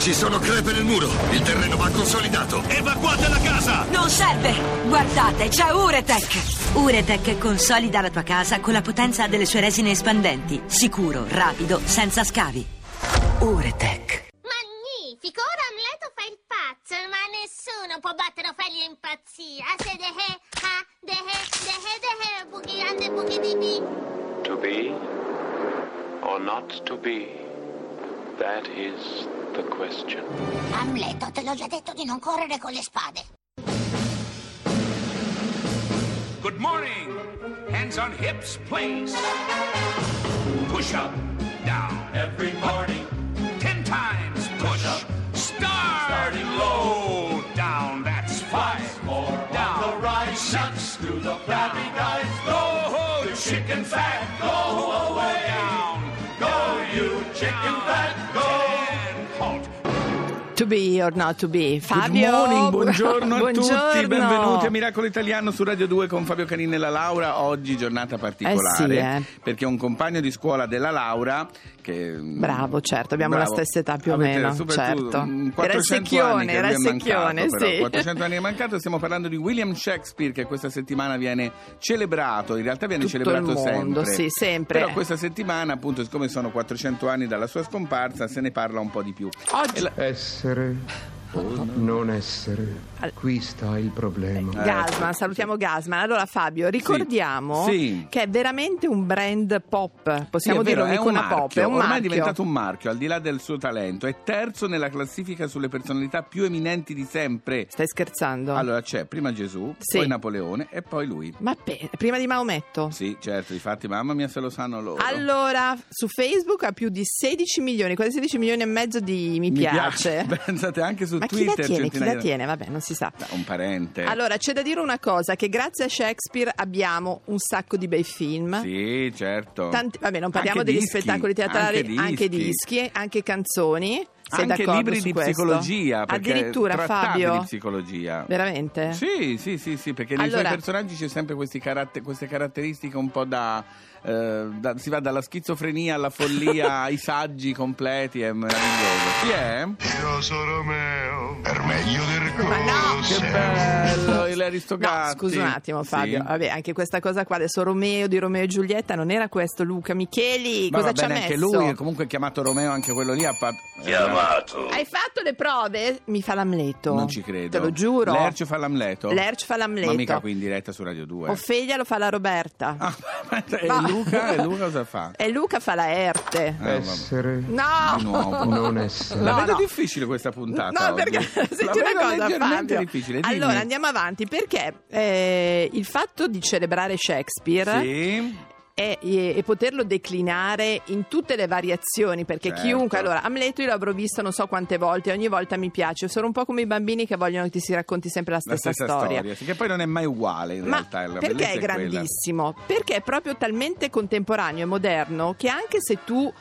Ci sono crepe nel muro. Il terreno va consolidato. Evacuate la casa! Non serve! Guardate, c'è Uretech! Uretech consolida la tua casa con la potenza delle sue resine espandenti. Sicuro, rapido, senza scavi. Uretech. Magnifico! Ora Amleto fa il pazzo, ma nessuno può battere Ofelia in pazzia. Se de he, ha, de he, de he, de he, boogie and the boogie di bi. To be or not to be? That is the question. Amleto, te l'ho già detto di non correre con le spade. Good morning! Hands on hips, please. Push up, down. Every morning. Ten times push. up. Start. Starting low. Down, that's five. more down. the rise. Six. To the flabby guys. Go, the chicken fat. Go be or not to be. Good Fabio. morning, buongiorno a Buongiorno. tutti, benvenuti a Miracolo Italiano su Radio 2 con Fabio Canini e la Laura. Oggi giornata particolare Eh sì, eh. perché un compagno di scuola della Laura che Bravo, certo, abbiamo Bravo. la stessa età più o meno, super- certo. mm, Era il 400 anni secchione, era mancato, secchione, però, sì. 400 anni è mancato, stiamo parlando di William Shakespeare che questa settimana viene celebrato, in realtà viene Tutto celebrato il mondo, sempre. sì, sempre. Però questa settimana, appunto, siccome sono 400 anni dalla sua scomparsa, se ne parla un po' di più. Oggi la- Essere o non essere, Al- qui sta il problema. Gasman, salutiamo Gasman. Allora Fabio, ricordiamo Eh, Sì. che è veramente un brand pop, possiamo Sì, è vero, dirlo è un un'icona pop, marchio, è un ormai è marchio. diventato un marchio al di là del suo talento è terzo nella classifica sulle personalità più eminenti di sempre Stai scherzando? allora c'è prima Gesù Sì. poi Napoleone e poi lui Ma pe- prima di Maometto? sì certo difatti mamma mia se lo sanno loro Allora, su Facebook ha più di 16 milioni, quasi 16 milioni e mezzo di mi, piace. pensate anche su Ma chi la Twitter tiene? Chi la tiene? Vabbè, non si sa. No, un parente Allora, c'è da dire una cosa, che grazie a Shakespeare abbiamo un sacco di bei film. sì certo Tanti- vabbè, non parliamo Anche degli dischi, spettacoli teatrali, anche anche dischi. dischi, anche canzoni. Sei anche libri di questo? psicologia Addirittura, Fabio. di psicologia Veramente? Sì, sì, sì, sì, perché nei Allora- suoi personaggi c'è sempre questi caratter- queste caratteristiche un po' da, eh, da- Si va dalla schizofrenia alla follia ai saggi completi, è meraviglioso. Chi è? Io sono Romeo. Per meglio del Ma no! Che bello, il No, scusa un attimo Fabio, Sì. vabbè anche questa cosa qua adesso Romeo di Romeo e Giulietta non era questo Luca Micheli, Ma cosa ci ha bene messo? anche lui, è comunque chiamato Romeo, anche quello lì ha fatto... Chiamato. Hai fatto le prove? Mi fa l'amleto. Non ci credo. Te lo giuro. Lercio fa l'amleto? Lerch fa l'amleto. Ma mica qui in diretta su Radio 2. Ofelia lo fa la Roberta. Ah, e No. Luca? E Luca cosa fa? E Luca fa la Erte. Vabbè. Essere No! Di nuovo. non essere. La No, vedo no. difficile questa puntata No, perché oggi. senti La una cosa, leggermente Fabio. difficile. dimmi. Allora andiamo avanti perché eh, il fatto di celebrare Shakespeare Sì. E, e- e poterlo declinare in tutte le variazioni perché Certo. chiunque allora Amleto io l'avrò visto non so quante volte ogni volta mi piace sono un po' come i bambini che vogliono che ti si racconti sempre la La stessa, stessa storia. sì, che poi non è mai uguale in ma realtà. la perché è grandissimo? Perché è proprio talmente contemporaneo e moderno che anche se tu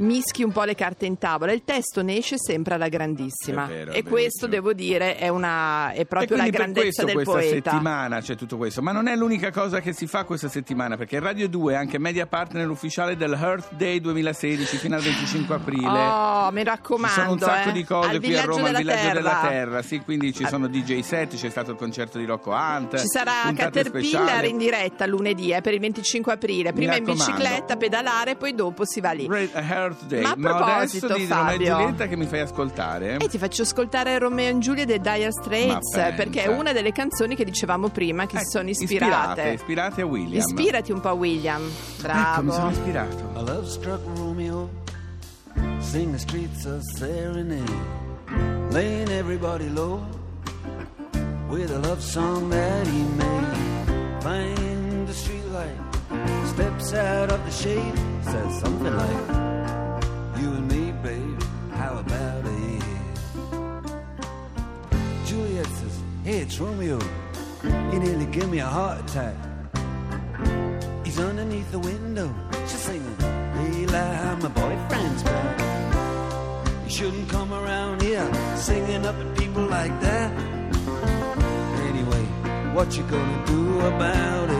mischi un po' le carte in tavola, il testo ne esce sempre alla grandissima. Vero, e questo devo dire è, una, è proprio la grandezza questo del questa poeta. settimana c'è tutto questo, ma non è l'unica cosa che si fa questa settimana, perché Radio 2 è anche media partner ufficiale del Earth Day 2016 fino al 25 aprile. Oh, mi Ci raccomando. sono un sacco eh. di cose Al qui a Roma, al Villaggio della Terra. Terra, sì, quindi ci sono DJ set, c'è stato il concerto di Rocco Hunt. Ci sarà Caterpillar speciali. in diretta lunedì eh, per il 25 aprile. Prima in bicicletta, pedalare, poi dopo si va lì. Red Earth Day. Ma a adesso proposito, di Romeo e Fabio. Giulietta che mi fai ascoltare. E ti faccio ascoltare Romeo e Giulia dei Dire Straits Ma pensa. perché è una delle canzoni che dicevamo prima che si Ecco, sono ispirate. Ispirate, ispirate a William. Ispirati un po' a William. Bravo. Ecco, mi sono ispirato. A love struck Romeo, sing the streets a serenade, laying everybody low with a love song that he made. Find the streetlight, steps out of the shade, says something like, it's Romeo. You nearly gave me a heart attack. He's underneath the window. She's singing, Eli, my boyfriend's back. You shouldn't come around here singing up at people like that. Anyway, what you gonna do about it?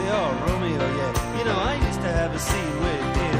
Say, oh, Romeo, yeah. You know, I used to have a scene with him.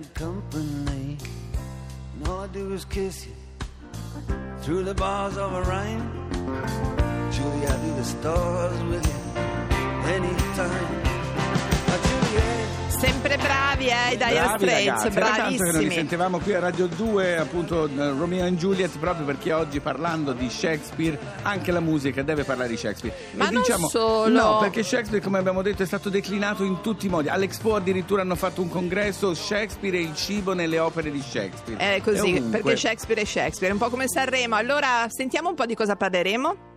bad company. And all I do is kiss you through the bars of a rhyme. Julie, I do the stars with you anytime. Sempre bravi, eh, i Dire Bravi Straits, ragazzi, era che non li bravissimi. sentivamo qui a Radio 2, appunto eh, Romeo and Juliet, proprio perché oggi parlando di Shakespeare, anche la musica deve parlare di Shakespeare. Ma e non diciamo, solo. No, perché Shakespeare, come abbiamo detto, è stato declinato in tutti i modi. All'Expo addirittura hanno fatto un congresso Shakespeare e il cibo nelle opere di Shakespeare. È così, perché Shakespeare è Shakespeare, è un po' come Sanremo. Allora, sentiamo un po' di cosa parleremo.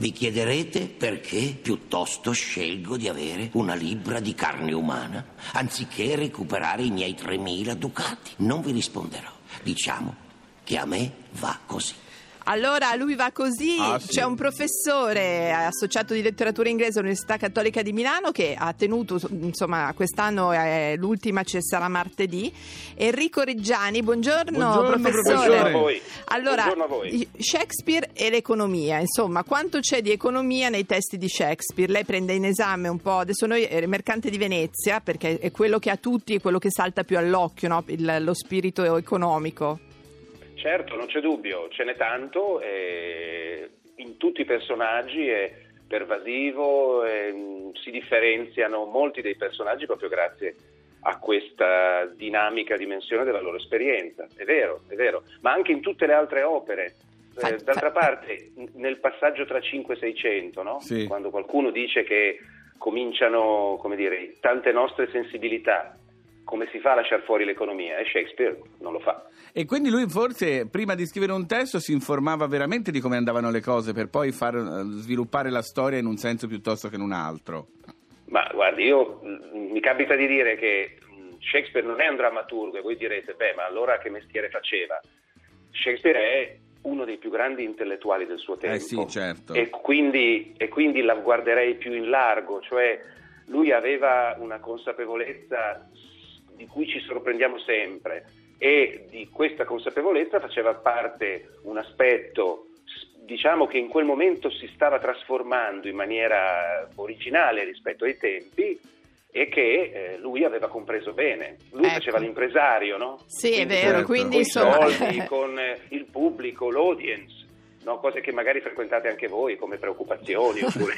Vi chiederete perché piuttosto scelgo di avere una libbra di carne umana anziché recuperare i miei 3.000 ducati. Non vi risponderò. Diciamo che a me va così. Allora, lui va così. Ah, sì. C'è un professore associato di letteratura inglese all'Università Cattolica di Milano che ha tenuto, insomma, quest'anno è l'ultima, ci sarà martedì. Enrico Reggiani, buongiorno, Buongiorno, professore. Buongiorno a voi. Allora, Buongiorno a voi. Shakespeare e l'economia, insomma, quanto c'è di economia nei testi di Shakespeare? Lei prende in esame un po', adesso noi è Mercante di Venezia, perché è quello che a tutti è quello che salta più all'occhio, no? Il- lo spirito economico. Certo, non c'è dubbio, ce n'è tanto, in tutti i personaggi è pervasivo, e, mh, si differenziano molti dei personaggi proprio grazie a questa dinamica dimensione della loro esperienza. È vero, è vero, ma anche in tutte le altre opere. Eh, d'altra fa- parte, nel passaggio tra 5 e 600, no? Sì. quando qualcuno dice che cominciano, come dire, tante nostre sensibilità, come si fa a lasciare fuori l'economia? E Shakespeare non lo fa. E quindi lui forse prima di scrivere un testo si informava veramente di come andavano le cose per poi far eh, sviluppare la storia in un senso piuttosto che in un altro. Ma guardi, io mh, mi capita di dire che mh, Shakespeare non è un drammaturgo e voi direte, beh, ma allora che mestiere faceva? Shakespeare è uno dei più grandi intellettuali del suo tempo. Eh sì, certo. E quindi, e quindi la guarderei più in largo, cioè lui aveva una consapevolezza di cui ci sorprendiamo sempre e di questa consapevolezza faceva parte un aspetto diciamo che in quel momento si stava trasformando in maniera originale rispetto ai tempi e che eh, lui aveva compreso bene. Lui Ecco. faceva l'impresario, no? Sì, è Quindi vero, certo. quindi con i insomma... soldi, con eh, il pubblico, l'audience. No? cose che magari frequentate anche voi come preoccupazioni oppure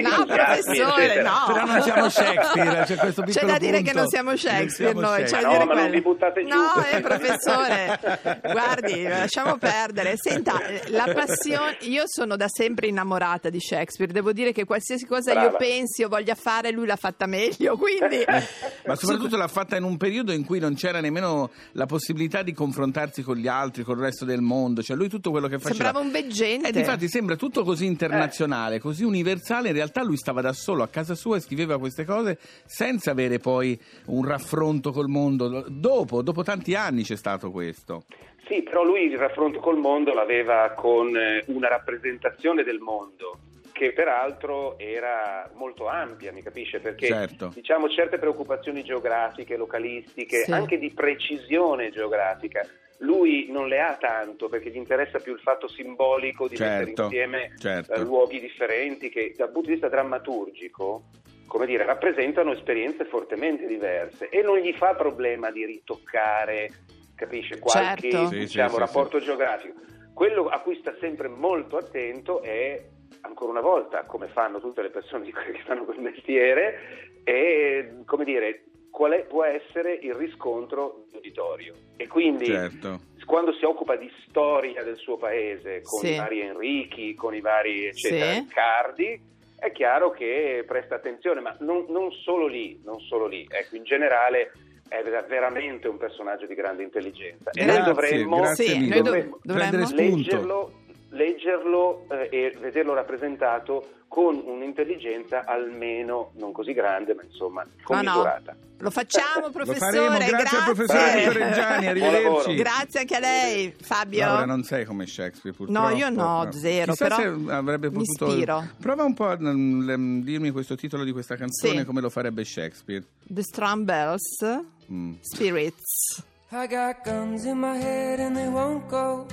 No, professore, no. Però non siamo Shakespeare, c'è questo C'è piccolo da dire che punto. non siamo Shakespeare Non siamo noi. c'è da Ma no, dire ma non quello. vi buttate giù. No, eh, professore, guardi, lasciamo perdere. Senta, la passione, io sono da sempre innamorata di Shakespeare, devo dire che qualsiasi cosa io Brava. pensi o voglia fare, lui l'ha fatta meglio, quindi... Ma soprattutto l'ha fatta in un periodo in cui non c'era nemmeno la possibilità di confrontarsi con gli altri, con il resto del mondo. Cioè lui tutto quello che faceva... Sembrava un veggente. E difatti sembra tutto così internazionale, così universale. In realtà lui stava da solo a casa sua e scriveva queste cose senza avere poi un raffronto col mondo. Dopo, dopo tanti anni c'è stato questo. Sì, però lui il raffronto col mondo l'aveva con eh, una rappresentazione del mondo che peraltro era molto ampia, mi capisce? Perché Certo. diciamo certe preoccupazioni geografiche, localistiche, Sì. anche di precisione geografica, lui non le ha tanto perché gli interessa più il fatto simbolico di mettere Certo, insieme certo. eh, luoghi differenti che dal punto di vista drammaturgico come dire, rappresentano esperienze fortemente diverse e non gli fa problema di ritoccare, capisce, qualche Certo. Sì, sì, diciamo, sì, rapporto geografico. Quello a cui sta sempre molto attento è, ancora una volta, come fanno tutte le persone che fanno quel mestiere, è, come dire, qual è- può essere il riscontro dell'uditorio. E quindi Certo. quando si occupa di storia del suo paese, con Sì. i vari Enrichi, con i vari eccetera, Sì. Riccardi, è chiaro che presta attenzione, ma non, non solo lì, non solo lì. Ecco, in generale è ver- veramente un personaggio di grande intelligenza. E noi dovremmo, Sì, noi do- dovremmo dovremmo- leggerlo, leggerlo eh, e vederlo rappresentato con un'intelligenza almeno non così grande, ma insomma Ma no, commisurata. lo facciamo Lo professore, faremo, grazie al professore Grazie. Reggiani, arrivederci. Grazie anche a lei, Fabio. Laura, non sei come Shakespeare, purtroppo. No, io no, zero, Chissà però se avrebbe potuto... ispiro. Prova un po' a mm, dirmi questo titolo di questa canzone, Sì. come lo farebbe Shakespeare. The Strum Bells, Mm. Spirits. I got guns in my head and they won't go.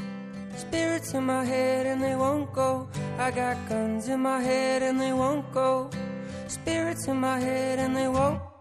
Spirits in my head and they won't go. I got guns in my head and they won't go. Spirits in my head and they won't.